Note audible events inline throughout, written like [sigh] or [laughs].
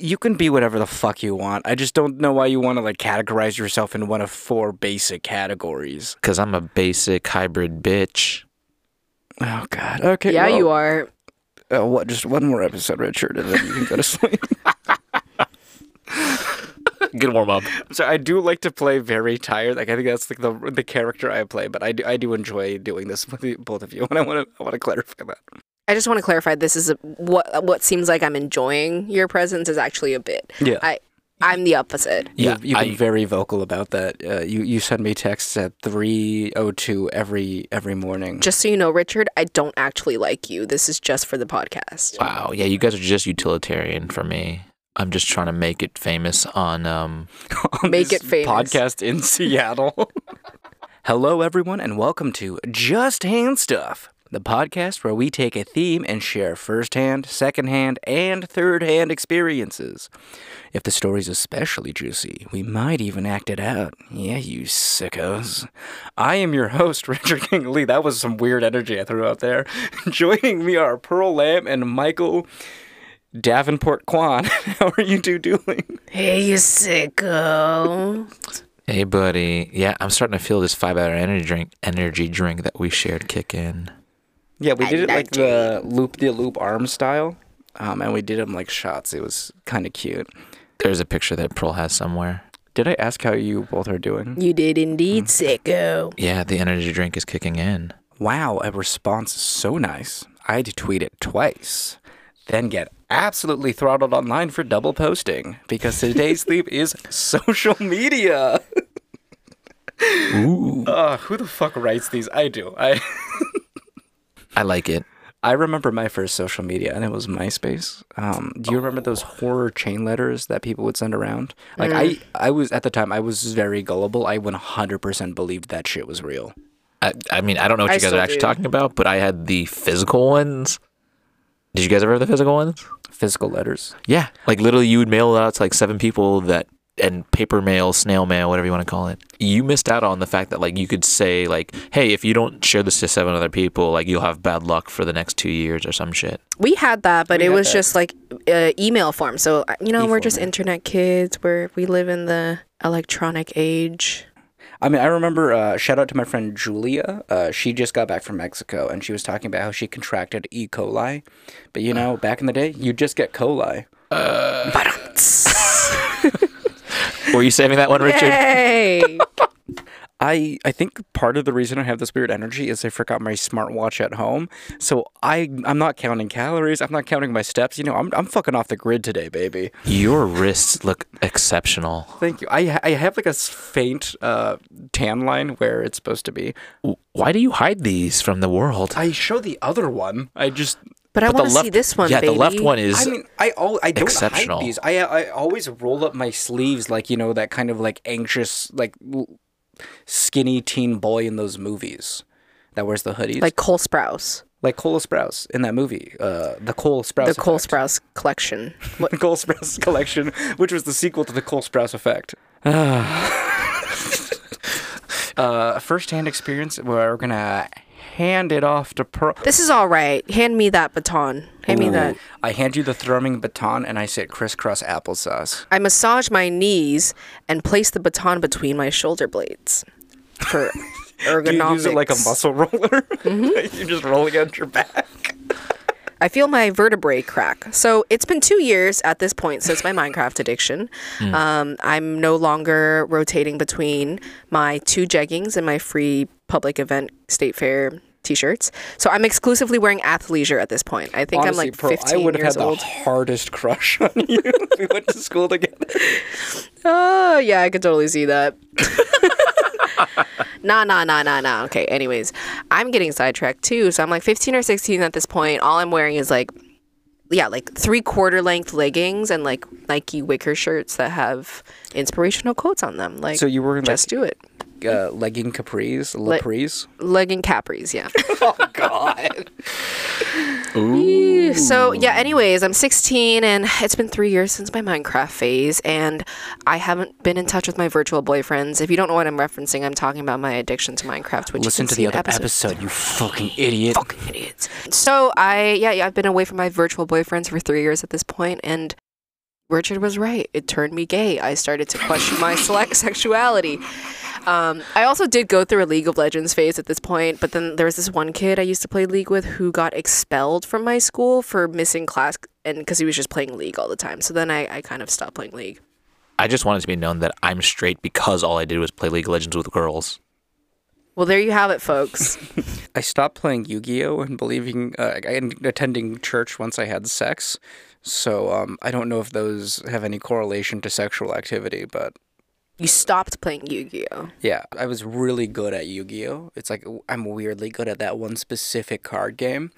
you can be whatever the fuck you want. I just don't know why you want to like categorize yourself in one of four basic categories. Because I'm a basic hybrid bitch. Oh God. Okay. Yeah, well, you are. Uh, what? Just one more episode, Richard, and then you can go to sleep. Good warm up. so I do like to play very tired. Like I think that's like the the character I play, but I do I do enjoy doing this with both of you, [laughs] and I want to I want to clarify that. I just want to clarify. This is a, what what seems like I'm enjoying your presence is actually a bit. Yeah. I I'm the opposite. Yeah, you've, you've been I- very vocal about that. Uh, you you send me texts at three oh two every every morning. Just so you know, Richard, I don't actually like you. This is just for the podcast. Wow. Yeah, you guys are just utilitarian for me. I'm just trying to make it famous on um [laughs] on Make this it famous. Podcast in Seattle. [laughs] Hello, everyone, and welcome to Just Hand Stuff, the podcast where we take a theme and share firsthand, secondhand, and third-hand experiences. If the story's especially juicy, we might even act it out. Yeah, you sickos. I am your host, [laughs] Richard King Lee. That was some weird energy I threw out there. [laughs] Joining me are Pearl Lamb and Michael Davenport Kwan. [laughs] How are you two doing? Hey, you sicko. Hey buddy. Yeah, I'm starting to feel this five hour energy drink energy drink that we shared kick in. Yeah, we did it like the loop the loop arm style, um, and we did them like shots. It was kind of cute. There's a picture that Pearl has somewhere. Did I ask how you both are doing? You did indeed, sicko. Yeah, the energy drink is kicking in. Wow, a response is so nice. I'd tweet it twice, then get absolutely throttled online for double posting because today's [laughs] sleep is social media. Ooh. Uh, [laughs] who the fuck writes these? I do. I [laughs] I like it. I remember my first social media, and it was MySpace. Um, do you remember those horror chain letters that people would send around? Like I, I was at the time, I was very gullible. I 100% believed that shit was real. I, I mean, I don't know what I you guys are actually do. talking about, but I had the physical ones. Did you guys ever have the physical ones? Physical letters. Yeah. Like literally you would mail it out to like seven people that and paper mail, snail mail, whatever you want to call it. You missed out on the fact that like you could say like, hey, if you don't share this to seven other people, like you'll have bad luck for the next two years or some shit. We had that, but We it was that. just like uh, email form. So uh, you know, we're just internet kids. We're we live in the electronic age. I mean, I remember. Uh, shout out to my friend Julia. Uh, she just got back from Mexico, and she was talking about how she contracted E. coli. But you know, back in the day, you just get coli. [laughs] [laughs] Were you saving that one, Richard? Hey, [laughs] I I think part of the reason I have this weird energy is I forgot my smartwatch at home. So I I'm not counting calories. I'm not counting my steps. You know, I'm I'm fucking off the grid today, baby. Your wrists look exceptional. Thank you. I I have like a faint uh, tan line where it's supposed to be. Why do you hide these from the world? I show the other one. I just but I want to see this one. yeah, baby. the left one is I mean, I al- I don't exceptional. hide these. I I always roll up my sleeves like you know that kind of like anxious like skinny teen boy in those movies that wears the hoodies like Cole Sprouse, like Cole Sprouse in that movie, uh, the Cole Sprouse. the Cole Sprouse collection. [laughs] The Cole Sprouse collection, which was the sequel to the Cole Sprouse Effect. [sighs] [laughs] uh, first-hand experience. Where we're gonna hand it off to Pearl. This is all right. Hand me that baton. Hand me that. I hand you the thrumming baton, and I say crisscross applesauce. I massage my knees and place the baton between my shoulder blades for ergonomics. [laughs] Do you use it like a muscle roller? [laughs] Mm-hmm. You're just rolling out your back. I feel my vertebrae crack. So it's been two years at this point since my Minecraft addiction. Um, I'm no longer rotating between my two jeggings and my free public event state fair t-shirts. So I'm exclusively wearing athleisure at this point. I think Honestly, I'm like 15 Pearl, 15 I would have years had old. the hardest crush on you if we went to school together. [laughs] Oh, yeah, I could totally see that. [laughs] [laughs] nah, nah, nah, nah, nah. Okay, anyways, I'm getting sidetracked too. So I'm like 15 or 16 at this point. All I'm wearing is like, yeah, like three quarter length leggings and like Nike wicker shirts that have inspirational quotes on them. Like, So you were in like just do it. Uh, legging capris, lapris. Legging capris, yeah. [laughs] oh God! Ooh. So yeah, anyways, I'm 16 and it's been three years since my Minecraft phase, and I haven't been in touch with my virtual boyfriends. If you don't know what I'm referencing, I'm talking about my addiction to Minecraft, which Listen to the other episode episode, you fucking idiot. fucking idiots. So I yeah, yeah I've been away from my virtual boyfriends for three years at this point, and Richard was right. It turned me gay. I started to question my [laughs] select sexuality. Um, I also did go through a League of Legends phase at this point, but then there was this one kid I used to play League with who got expelled from my school for missing class and because he was just playing League all the time. So then I, I kind of stopped playing League. I just wanted to be known that I'm straight because all I did was play League of Legends with girls. Well, there you have it, folks. [laughs] I stopped playing Yu-Gi-Oh and believing uh, and attending church once I had sex. So um, I don't know if those have any correlation to sexual activity, but you stopped playing Yu-Gi-Oh. yeah, I was really good at Yu-Gi-Oh. It's like I'm weirdly good at that one specific card game.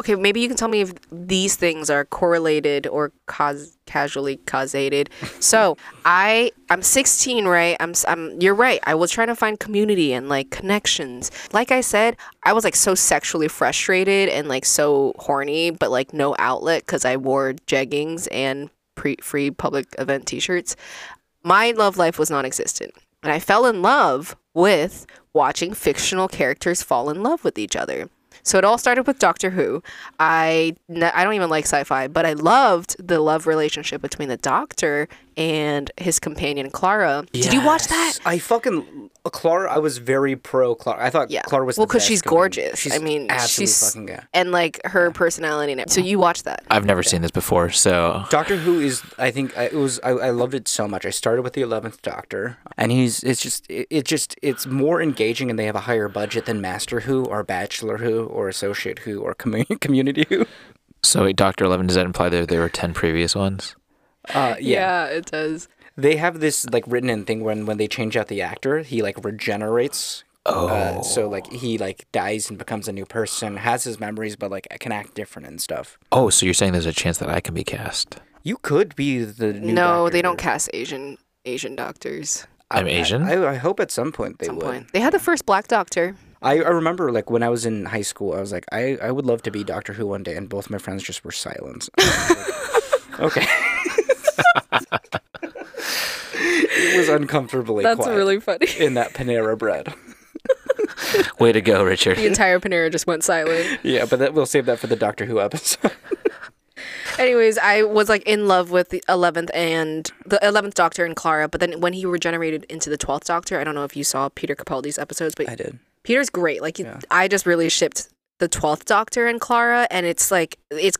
Okay, maybe you can tell me if these things are correlated or cause casually causated. [laughs] So I I'm 16, right? I'm I'm you're right. I was trying to find community and like connections. Like I said, I was like so sexually frustrated and like so horny, but like no outlet because I wore jeggings and pre- free public event T-shirts. My love life was non-existent, and I fell in love with watching fictional characters fall in love with each other. So it all started with Doctor Who. I I don't even like sci-fi, but I loved the love relationship between the Doctor and his companion Clara. Did you watch that? I fucking uh, Clara. I was very pro Clara. I thought Yeah. Clara was well because she's gorgeous. I mean, absolutely she's fucking yeah. and like her personality. And so you watched that? I've never seen this before, so Doctor Who is, I think, I- it was, I, I loved it so much. I started with the Eleventh Doctor, and he's, it's just, it, it just, it's more engaging, and they have a higher budget than Master Who or Bachelor Who or Associate Who or commu- [laughs] Community Who. so wait, Doctor Eleven. Does that imply that there were ten previous ones? Uh, yeah. it does. they have this like written in thing when when they change out the actor, he like regenerates. Oh, Uh, so like he like dies and becomes a new person, has his memories, but like can act different and stuff. oh, so you're saying there's a chance that I can be cast? You could be the new. No, Doctor they don't cast Asian Asian doctors. I'm I- Asian. I, I hope at some point they some would. point, they had the first black doctor. I, I remember like when I was in high school, I was like, I, I would love to be Doctor Who one day, and both my friends just were silent. Like, [laughs] [laughs] okay. It was uncomfortably That's quiet really funny. in that Panera bread. [laughs] Way to go, Richard. the entire Panera just went silent. Yeah, but that, we'll save that for the Doctor Who episode. [laughs] Anyways, I was like in love with the eleventh and the eleventh Doctor and Clara, but then when he regenerated into the twelfth Doctor, I don't know if you saw Peter Capaldi's episodes, but I did. Peter's great. Like I just really shipped the twelfth Doctor and Clara, and it's like it's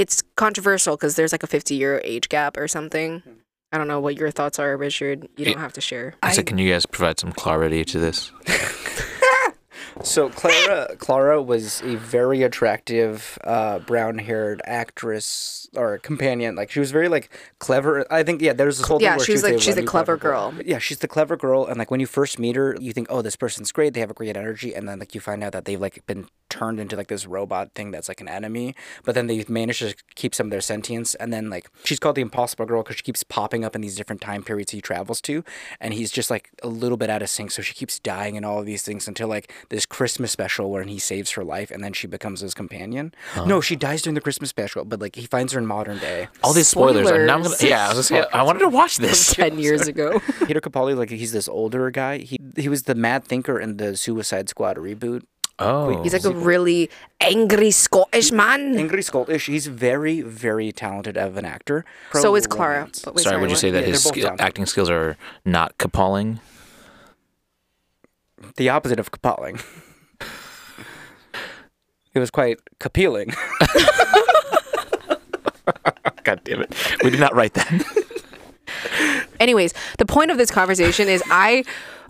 it's controversial because there's like a fifty year age gap or something. Hmm. I don't know what your thoughts are, Richard. You don't have to share. so can you guys provide some clarity to this? [laughs] So Clara Clara was a very attractive uh, brown-haired actress or companion. Like she was very like clever. I think yeah, there's this whole Yeah, thing where she like- say, she's a you, clever girl." Yeah, she's the clever girl, and like when you first meet her, you think, oh, this person's great. They have a great energy, and then like you find out that they've like been turned into like this robot thing that's like an enemy. But then they manage to keep some of their sentience, and then like she's called the Impossible Girl because she keeps popping up in these different time periods he travels to, and he's just like a little bit out of sync. So she keeps dying and all of these things until like this Christmas special where he saves her life, and then she becomes his companion. No, she dies during the Christmas special, but like he finds her in modern day. All these spoilers. are now gonna, yeah, I was just, I wanted to watch this. Ten [laughs] years ago. [laughs] Peter Capaldi, like he's this older guy. He he was the mad thinker in the Suicide Squad reboot. Oh, He's like a really angry Scottish man. Angry Scottish. He's very very talented of an actor. So is Clara. But wait, sorry, would you say that Yeah, his they're both skill, talented. acting skills are not appalling? The opposite of Capaling. it was quite appealing. [laughs] God damn it, we did not write that. Anyways, the point of this conversation is I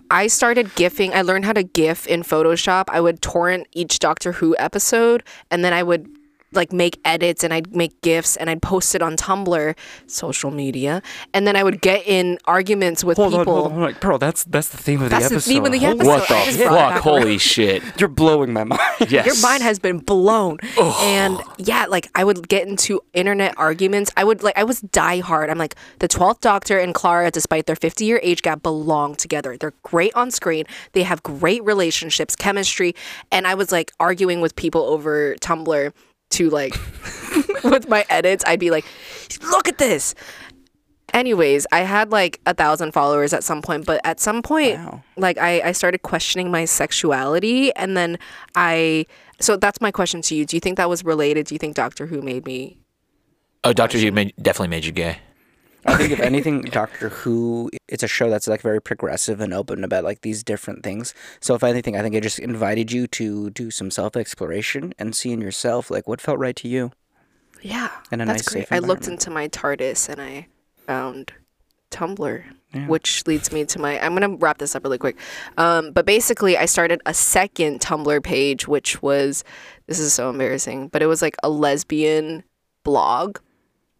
I started gifing. I learned how to gif in Photoshop. I would torrent each Doctor Who episode and then I would like make edits and I'd make gifs and I'd post it on Tumblr, social media, and then I would get in arguments with hold on, people. hold on, hold on. Bro, that's that's the theme of That's the the episode. theme of the Holy- episode. what the fuck? Holy shit! [laughs] You're blowing my mind. [laughs] Yes, Your mind has been blown. And yeah, like I would get into internet arguments. I would like I was diehard. I'm like the twelfth Doctor and Clara, despite their 50 year age gap, belong together. They're great on screen. They have great relationships, chemistry. And I was like arguing with people over Tumblr to like [laughs] with my edits. I'd be like, look at this. Anyways, I had like a thousand followers at some point, but at some point, Wow. like I, I started questioning my sexuality, and then I. So that's my question to you. Do you think that was related? Do you think Doctor Who made me? Oh, Doctor Who made, definitely made you gay. I think if anything, Doctor Who, it's a show that's like very progressive and open about like these different things. So if anything, I think it just invited you to do some self exploration and seeing yourself like what felt right to you. Yeah, In a that's nice, great. safe I looked into my TARDIS and I found Tumblr, Yeah. which leads me to my. I'm gonna wrap this up really quick. Um, but basically, I started a second Tumblr page, which was this is so embarrassing, but it was like a lesbian blog,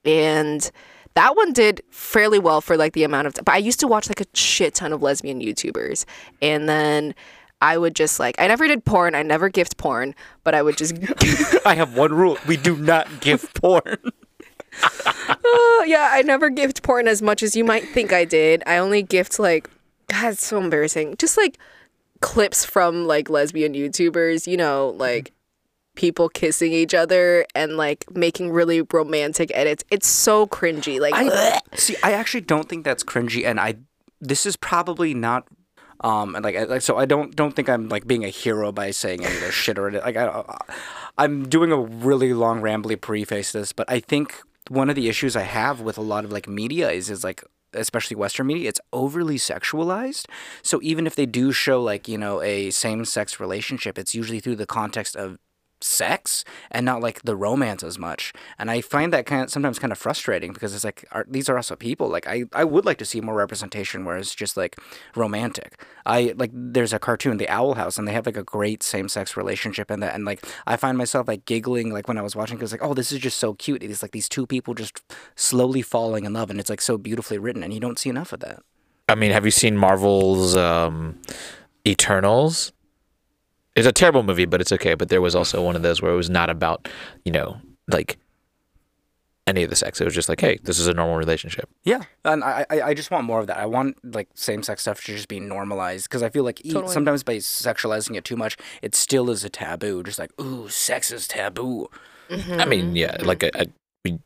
and that one did fairly well for like the amount of. But I used to watch like a shit ton of lesbian YouTubers, and then. I would just like I never did porn. I never gift porn, but I would just [laughs] [laughs] I have one rule: we do not give porn. [laughs] Uh, yeah, I never gift porn as much as you might think I did. I only gift like, God, it's so embarrassing. Just like clips from like lesbian YouTubers, you know, like people kissing each other and like making really romantic edits. It's so cringy. Like, I see. I actually don't think that's cringy, and I. This is probably not. Um, and like, I- like, so I don't don't think I'm like being a hero by saying any of this shit or like I, I'm doing a really long rambly preface to this, but I think one of the issues I have with a lot of like media is is like especially Western media, it's overly sexualized. So even if they do show like you know a same sex relationship, it's usually through the context of sex and not like the romance as much. And I find that kind of sometimes kind of frustrating because it's like are, these are also people. Like I, I would like to see more representation where it's just like romantic. I like there's a cartoon, The Owl House, and they have like a great same sex relationship in that. And like I find myself like giggling like when I was watching because like oh this is just so cute. It's like these two people just slowly falling in love, and it's like so beautifully written, and you don't see enough of that. I mean, have you seen Marvel's um, Eternals? It's a terrible movie, but it's okay. But there was also one of those where it was not about, you know, like any of the sex. It was just like, hey, this is a normal relationship. Yeah, and I, I I just want more of that. I want like same sex stuff to just be normalized because I feel like e- sometimes by sexualizing it too much, it still is a taboo. Just like ooh, sex is taboo. I mm-hmm. mean, yeah, like a, a,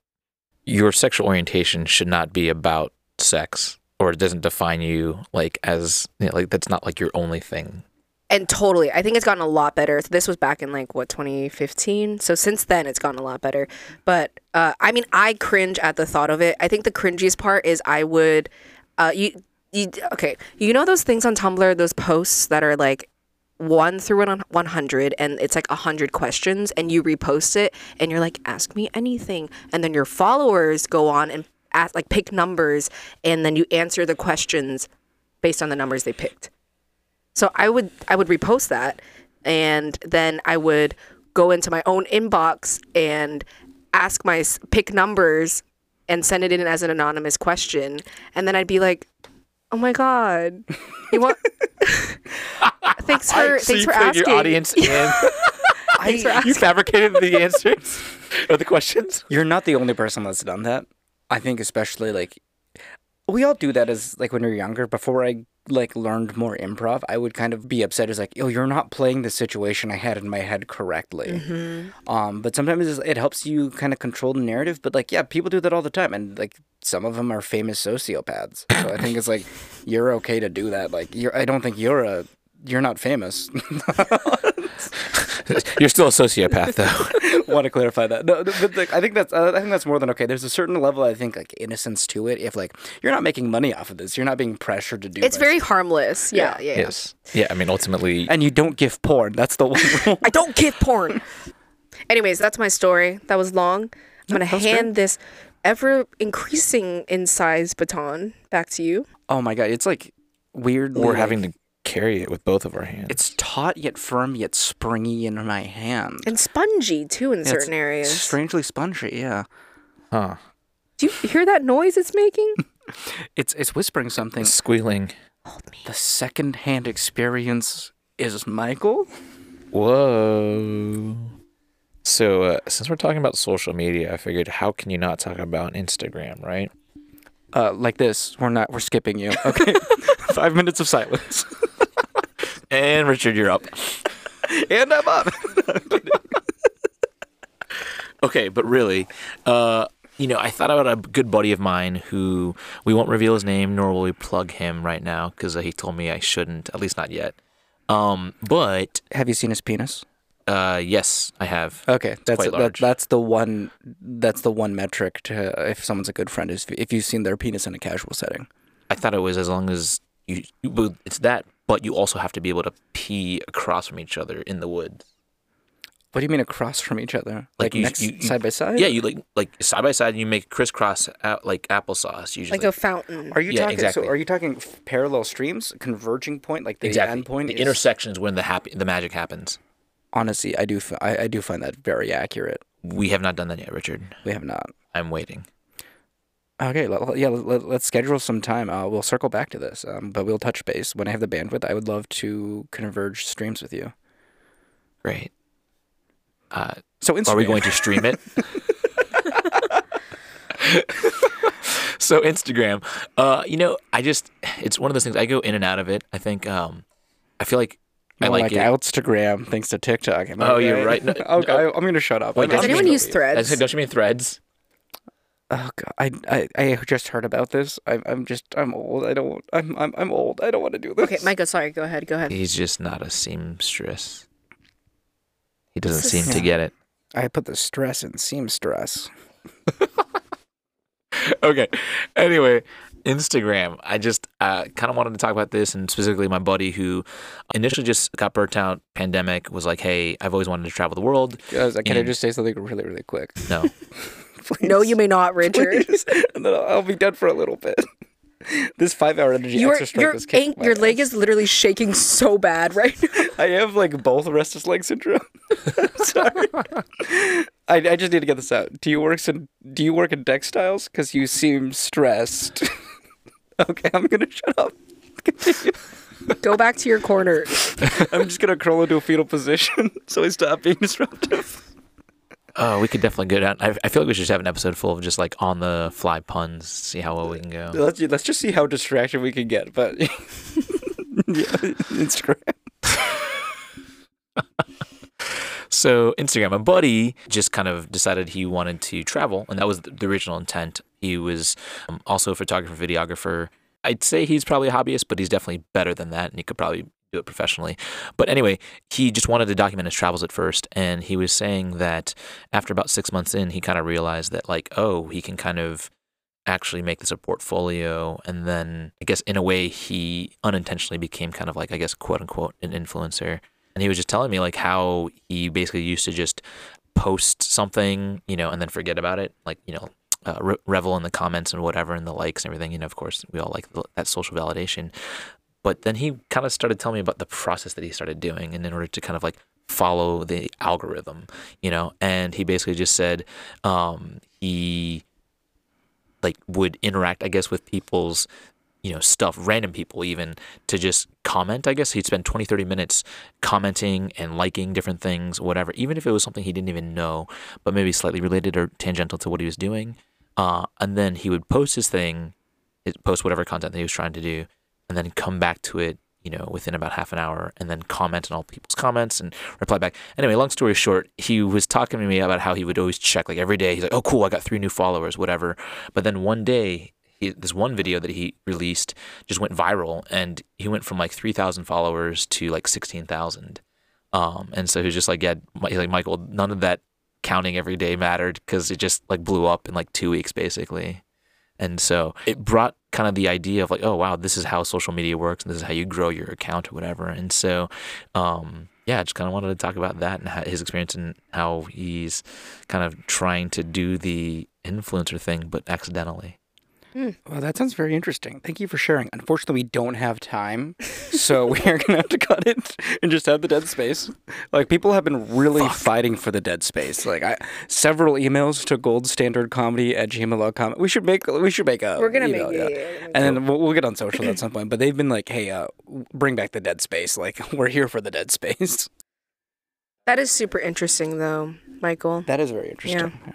your sexual orientation should not be about sex, or it doesn't define you like as you know, like that's not like your only thing. And totally, I think it's gotten a lot better. This was back in like what 2015. So since then, it's gotten a lot better. But uh, I mean, I cringe at the thought of it. I think the cringiest part is I would, uh, you, you, okay, you know those things on Tumblr, those posts that are like one through one one hundred, and it's like a hundred questions, and you repost it, and you're like, ask me anything, and then your followers go on and ask, like pick numbers, and then you answer the questions based on the numbers they picked. So I would I would repost that and then I would go into my own inbox and ask my pick numbers and send it in as an anonymous question and then I'd be like, "Oh my god. You want [laughs] Thanks for thanks for asking. your audience [laughs] in. Thanks for [laughs] you fabricated the answers or the questions. You're not the only person that's done that. I think especially like we all do that as like when you're younger. Before I like learned more improv, I would kind of be upset as like, oh, you're not playing the situation I had in my head correctly. Um, but sometimes it helps you kind of control the narrative. But like, yeah, people do that all the time, and like some of them are famous sociopaths. So I think it's like [laughs] you're okay to do that. Like, you're. I don't think you're a. You're not famous. [laughs] [laughs] [laughs] You're still a sociopath, though. [laughs] want to clarify that. No, but like, I think that's uh, I think that's more than okay. There's a certain level I think like innocence to it. If like you're not making money off of this, you're not being pressured to do. It. It's by very harmless. Yeah, yeah. yeah. yes. Yeah. I mean, ultimately, and you don't give porn. That's the one. I don't give porn. [laughs] Anyways, that's my story. That was long. I'm gonna that was hand this ever increasing in size baton back to you. oh my god, it's like weird. we're having to carry it with both of our hands. It's taut yet firm yet springy in my hand. And spongy too in It's certain areas. Strangely spongy. Yeah, huh. Do you hear that noise it's making? [laughs] it's it's whispering something. It's Squealing. The second-hand experience is Michael. Whoa. So, uh, since we're talking about social media, I figured how can you not talk about Instagram, right? Uh, like this. We're not. We're skipping you. Okay. [laughs] [laughs] Five minutes of silence. And Richard, you're up. and I'm up. Okay, but really, uh, you know, I thought about a good buddy of mine who we won't reveal his name, nor will we plug him right now because uh, he told me I shouldn't, at least not yet. Um, but Have you seen his penis? Uh, yes, I have. Okay, that's quite that, large. that's the one that's the one metric to if someone's a good friend is if you've seen their penis in a casual setting. I thought it was as long as you. you- It's that, but you also have to be able to pee across from each other in the woods. What do you mean across from each other? Like Like, you- next you- you- side by side? Yeah, you like like side by side, and you make crisscross out like applesauce usually. Like a fountain. Are you Yeah, talking? exactly. So are you talking parallel streams, converging point, like the exactly. end point? the is- intersection is when the happy the magic happens. Honestly, I do. f- I, I do find that very accurate. We have not done that yet, Richard. We have not. I'm waiting. Okay, let, let- yeah, let, us schedule some time. Uh, we'll circle back to this, um, but we'll touch base when I have the bandwidth. I would love to converge streams with you. Great. Uh, So Instagram. Are we going to stream it? [laughs] [laughs] so Instagram, uh, you know, I just it's one of those things. I go in and out of it. I think um, I feel like I More like. Instagram thanks to TikTok. Am I Oh, you're right. No, [laughs] okay, no. I, am gonna shut up. Wait, does Does I'm it anyone use gonna. I said, threads? don't you mean threads? Oh god, I, I I just heard about this. I'm I'm just I'm old. I don't. I'm I'm I'm old. I don't want to do this. Okay, Micah, sorry, go ahead, go ahead. He's just not a seamstress. He doesn't This seem is- to get it. I put the stress in seamstress. [laughs] okay. Anyway, Instagram. I just uh, kind of wanted to talk about this, and specifically my buddy who initially just got burnt out. Pandemic was like, "Hey, I've always wanted to travel the world." Guys, can I And- just say something really really quick? No, [laughs] Please. No, you may not, Richard. Please. and then I'll, I'll be done for a little bit. [laughs] This five hour energy Your extra strength your is kicking your leg ass. is literally shaking so bad right now. [laughs] I have like both restless leg syndrome. [laughs] Sorry. I, I just need to get this out. Do you work in Do you work in textiles? Because you seem stressed. okay, I'm gonna shut up. Continue. Go back to your corner. I'm just gonna crawl into a fetal position so I stop being disruptive. Oh, we could definitely go down. I, I feel like we should just have an episode full of just like on the fly puns. See how well we can go. Let's let's just see how distracted we can get. But yeah, [laughs] [laughs] Instagram. [laughs] So Instagram, my buddy just kind of decided he wanted to travel, and that was the the original intent. He was um, also a photographer, videographer. I'd say he's probably a hobbyist, but he's definitely better than that, and he could probably do it professionally. But anyway, he just wanted to document his travels at first, and he was saying that after about six months in, he kind of realized that like, oh, he can kind of actually make this a portfolio. And then i guess in a way he unintentionally became kind of like i guess quote unquote an influencer. And he was just telling me like how he basically used to just post something you know and then forget about it like you know uh, re- revel in the comments and whatever and the likes and everything. You know of course we all like that social validation but then he kind of started telling me about the process that he started doing and in order to kind of like follow the algorithm you know? And he basically just said um, he like would interact i guess with people's you know stuff random people even to just comment i guess. He'd spend 20 30 minutes commenting and liking different things whatever even if it was something he didn't even know but maybe slightly related or tangential to what he was doing. Uh, and then he would post his thing post whatever content that he was trying to do and then come back to it you know within about half an hour and then comment on all people's comments and reply back. Anyway long story short he was talking to me about how he would always check like every day. He's like oh cool i got three new followers whatever. But then one day he, this one video that he released just went viral and he went from like 3000 followers to like 16000 um and so he was just like yeah like michael none of that counting every day mattered because it just like blew up in like two weeks basically and so it brought kind of the idea of like, oh wow, this is how social media works, and this is how you grow your account or whatever. And so, um, yeah, I just kind of wanted to talk about that and his experience and how he's kind of trying to do the influencer thing, but accidentally. Well, that sounds very interesting. Thank you for sharing. Unfortunately, we don't have time, so we are gonna have to cut it and just have the dead space. Like people have been really fighting for the dead space. Like I, several emails to goldstandardcomedy at gmail.com. We should make we should make a We're gonna email, make yeah. it. and then we'll, we'll get on social at some point. But they've been like, hey, uh, bring back the dead space. Like [laughs] we're here for the dead space. That is super interesting, though, Michael. That is very interesting. Yeah,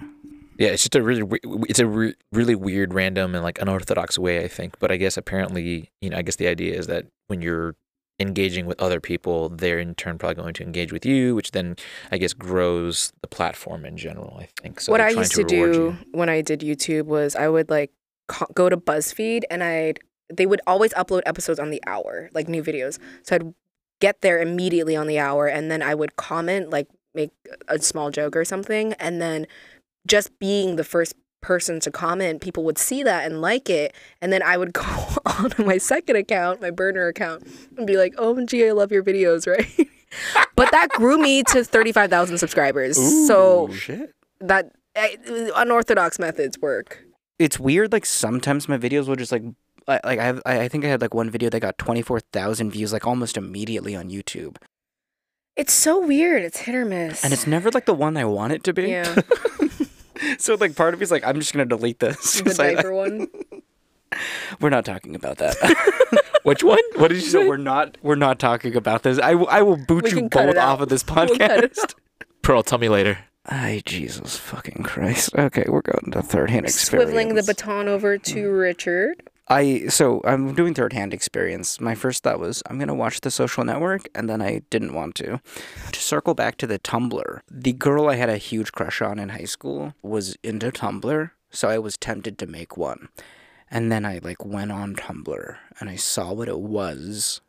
it's just a really, it's a re- really weird, random, and like unorthodox way, I think. But I guess apparently, you know, I guess the idea is that when you're engaging with other people, they're in turn probably going to engage with you, which then I guess grows the platform in general. I think. So what I used to, reward do you. when I did YouTube was I would like go to BuzzFeed and I'd they would always upload episodes on the hour, like new videos. So I'd get there immediately on the hour and then I would comment like make a small joke or something, and then just being the first person to comment, people would see that and like it, and then I would [laughs] go on my second account, my burner account, and be like, "OMG, I love your videos," [laughs] right? but that grew me to thirty five thousand subscribers. so shit. that I, unorthodox methods work. It's weird. Like sometimes my videos will just like. I- Like I, have, I I think I had like one video that got twenty four thousand views like almost immediately on YouTube, It's so weird. It's hit or miss. and it's never like the one I want it to be. yeah, [laughs] [laughs] so like part of me is like I'm just gonna delete this. the [laughs] 'cause I- diaper one. [laughs] we're not talking about that. Which one? What did you so say? we're not we're not talking about this. I, will- I will boot We you can cut both it out. off of this We'll cut it podcast. Pearl, tell me later. Ay, Jesus fucking Christ. Okay, we're going to third hand experience. Swiveling the baton over to mm. Richard. I so I'm doing third hand experience. My first thought was I'm gonna watch The Social Network, and then I didn't want to. To circle back to the Tumblr, the girl I had a huge crush on in high school was into Tumblr, so I was tempted to make one. And then I like went on Tumblr and I saw what it was,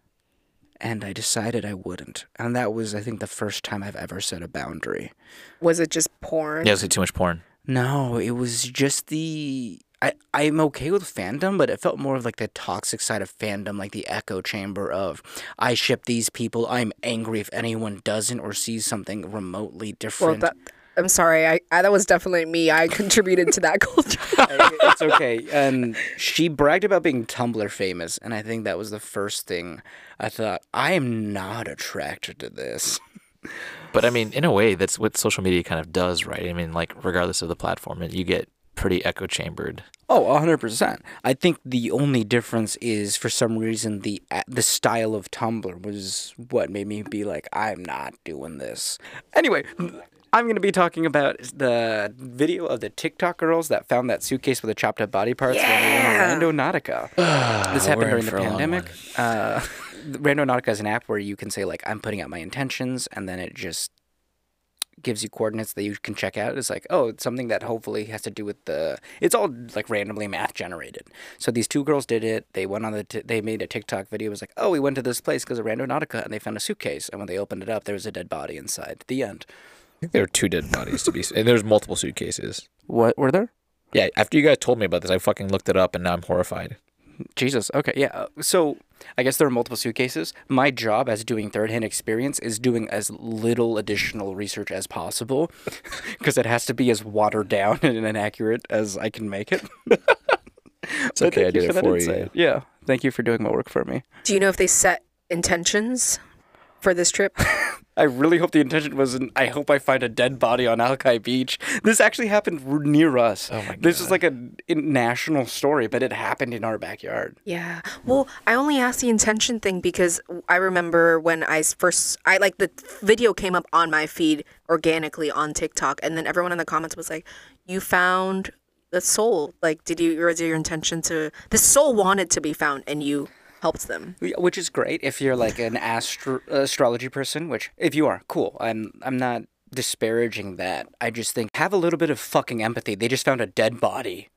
and I decided I wouldn't. And that was I think the first time I've ever set a boundary. Was it just porn? Yeah, it's like too much porn. No, it was just the I I'm okay with fandom, but it felt more of like the toxic side of fandom, like the echo chamber of I ship these people. I'm angry if anyone doesn't or sees something remotely Well, different. that, I'm sorry. I, I that was definitely me. I contributed to that [laughs] culture. It's okay. And she bragged about being Tumblr famous, and I think that was the first thing I thought. I am not attracted to this. But I mean, in a way, that's what social media kind of does, right? I mean, like regardless of the platform, you get pretty echo chambered. Oh, 100%. I think the only difference is for some reason the the style of Tumblr was what made me be like I'm not doing this. Anyway, I'm going to be talking about the video of the TikTok girls that found that suitcase with the chopped up body parts when they in Yeah. Orlando Nautica. [sighs] this happened during the for a long pandemic. Uh, [laughs] Randonautica is an app where you can say like I'm putting out my intentions and then it just gives you coordinates that you can check out. It's like, oh, it's something that hopefully has to do with the. It's all like randomly math generated. So these two girls did it. They went on the. T- they made a TikTok video. It was like, oh, we went to this place because of Randonautica, and they found a suitcase. And when they opened it up, there was a dead body inside. The end. I think there were two dead bodies to be, and there's multiple suitcases. What were there? Yeah, after you guys told me about this, I fucking looked it up, and now I'm horrified. Jesus. Okay. Yeah. uh, So I guess there are multiple suitcases. My job as doing third hand experience is doing as little additional research as possible [laughs] because it has to be as watered down [laughs] and inaccurate as I can make it. [laughs] It's okay, I did it for you. Yeah. Thank you for doing my work for me. Do you know if they set intentions for this trip? [laughs] I really hope the intention wasn't. I hope I find a dead body on Alki Beach. This actually happened r- near us. Oh my God. This is like a in- national story, but it happened in our backyard. Yeah. Well, I only asked the intention thing because I remember when I first I like the video came up on my feed organically on TikTok and then everyone in the comments was like, "You found the soul. Like did you or was your intention to the soul wanted to be found and you helped them?" Which is great if you're like an astro- astrology person. Which, if you are, cool. I'm. I'm not disparaging that. I just think have a little bit of fucking empathy. They just found a dead body.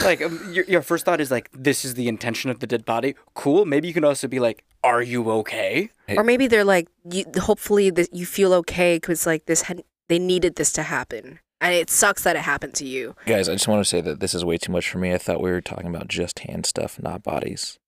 Like um, your your first thought is like, this is the intention of the dead body. Cool. Maybe you can also be like, are you okay? Or maybe they're like, you, hopefully that you feel okay because like this had they needed this to happen, and it sucks that it happened to you. Guys, I just want to say that this is way too much for me. I thought we were talking about just hand stuff, not bodies.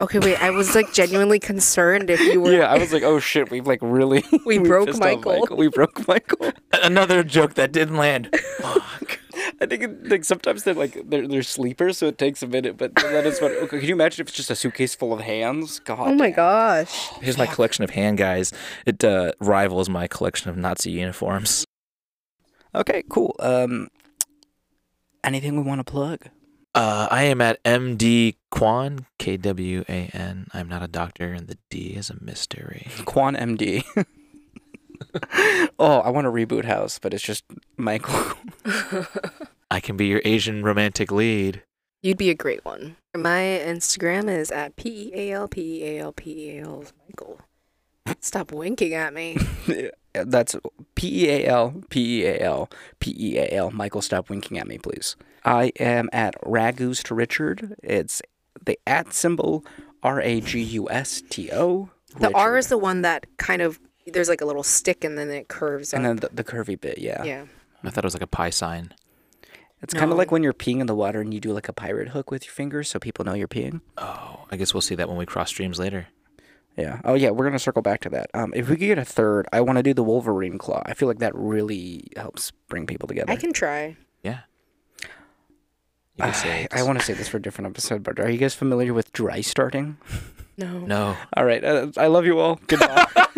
Okay, wait. I was like genuinely concerned if you were. Yeah, I was like, oh shit, we've like really [laughs] [laughs] We broke pissed off Michael. We broke Michael. [laughs] Another joke that didn't land. Fuck. I think it, like sometimes they're like they're they're sleepers, so it takes a minute. But that is what. Okay, can you imagine if it's just a suitcase full of hands? God. Oh my damn. gosh. Here's my collection of hand guys. It uh, rivals my collection of Nazi uniforms. Okay, cool. Um, anything we want to plug? Uh, I am at MD Kwan, K W A N. I'm not a doctor, and the D is a mystery. Quan MD. [laughs] oh, I want to reboot House, but it's just Michael. [laughs] I can be your Asian romantic lead. You'd be a great one. My Instagram is at P E A L P E A L P E A L Michael. Stop winking at me. [laughs] That's P E A L P E A L P E A L. Michael, stop winking at me, please. I am at Ragus to Richard. It's the at symbol R A G U S T O. The R is the one that kind of there's like a little stick and then it curves and up. then the, the curvy bit. Yeah. yeah. I thought it was like a pie sign. It's kind of like when you're peeing in the water and you do like a pirate hook with your fingers so people know you're peeing. Oh, I guess we'll see that when we cross streams later. Yeah. Oh yeah, we're gonna circle back to that. Um, if we could get a third, I want to do the Wolverine claw. I feel like that really helps bring people together. I can try. Yeah. You can say I, I want to say this for a different episode, but are you guys familiar with dry starting? No. No. All right. Uh, I love you all. Goodbye. [laughs]